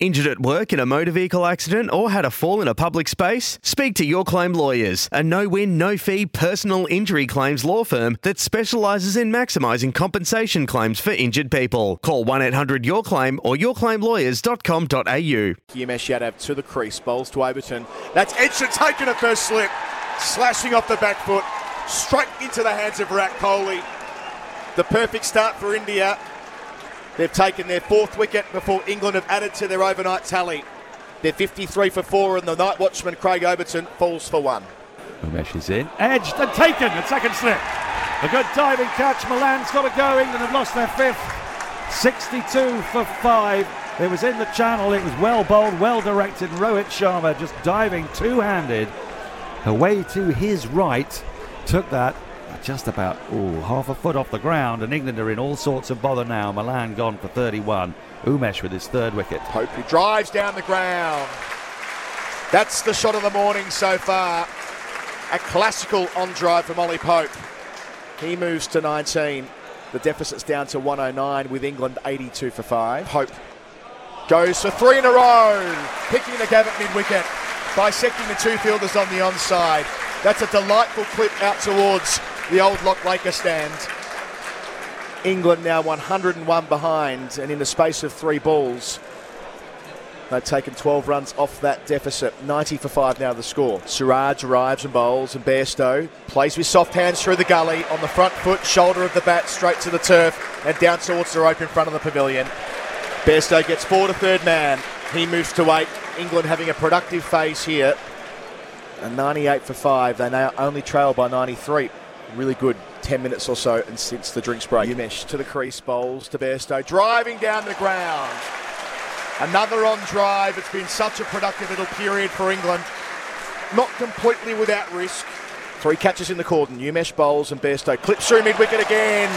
Injured at work in a motor vehicle accident or had a fall in a public space? Speak to Your Claim Lawyers, a no win, no fee personal injury claims law firm that specialises in maximising compensation claims for injured people. Call 1 800 Your Claim or yourclaimlawyers.com.au. Umesh Yadav to the crease, bowls to Overton. That's Edson taking a first slip, slashing off the back foot, straight into the hands of Virat Kohli. The perfect start for India. They've taken their fourth wicket before England have added to their overnight tally. They're 53 for four, and the night watchman Craig Overton falls for one. Umesh is in, edged and taken, and second slip. A good diving catch. Malan's got to go. England have lost their fifth. 62 for five. It was in the channel. It was well bowled, well directed. Rohit Sharma just diving two handed away to his right. Took that just about ooh, half a foot off the ground, and England are in all sorts of bother now. Malan gone for 31. Umesh with his third wicket. Pope who drives down the ground. That's the shot of the morning so far. A classical on drive from Ollie Pope. He moves to 19. The deficit's down to 109 with England 82 for 5. Pope goes for three in a row, picking the gap at mid wicket, bisecting the two fielders on the onside. That's a delightful clip out towards the old Lock Laker stand. England now 101 behind, and in the space of three balls, they've taken 12 runs off that deficit. 90 for 5 now the score. Siraj arrives and bowls, and Bairstow plays with soft hands through the gully on the front foot, shoulder of the bat, straight to the turf, and down towards the rope in front of the pavilion. Bairstow gets four to third man. He moves to eight. England having a productive phase here. And 98 for 5. They now only trail by 93 really good 10 minutes or so and since the drinks break. Umesh to the crease, bowls to Bairstow, driving down the ground. Another on drive. It's been such a productive little period for England. Not completely without risk. Three catches in the cordon. Umesh bowls and Bairstow clips through mid wicket again.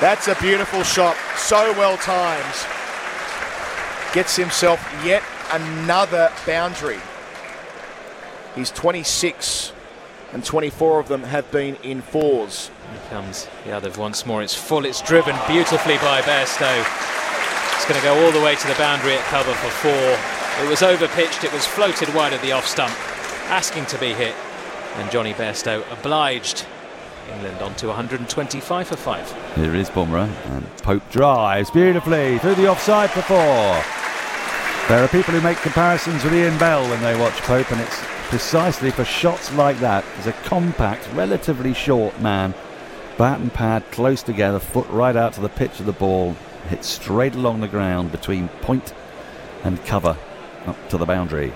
That's a beautiful shot. So well timed. Gets himself yet another boundary. He's 26 and 24 of them have been in fours. Here comes Yadav once more. It's full, it's driven beautifully by Bairstow. It's going to go all the way to the boundary at cover for four. It was overpitched, it was floated wide at the off stump, asking to be hit. And Jonny Bairstow obliged. England on to 125 for five. Here is Bumrah, and Pope drives beautifully through the offside for four. There are people who make comparisons with Ian Bell when they watch Pope, and it's precisely for shots like that. He's a compact, relatively short man. Bat and pad close together, foot right out to the pitch of the ball, hit straight along the ground between point and cover up to the boundary.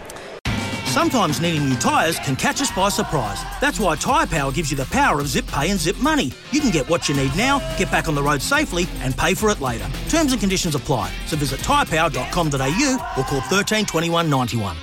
Sometimes needing new tyres can catch us by surprise. That's why Tyre Power gives you the power of zip pay and zip money. You can get what you need now, get back on the road safely, and pay for it later. Terms and conditions apply. So visit tyrepower.com.au or call 13 21 91.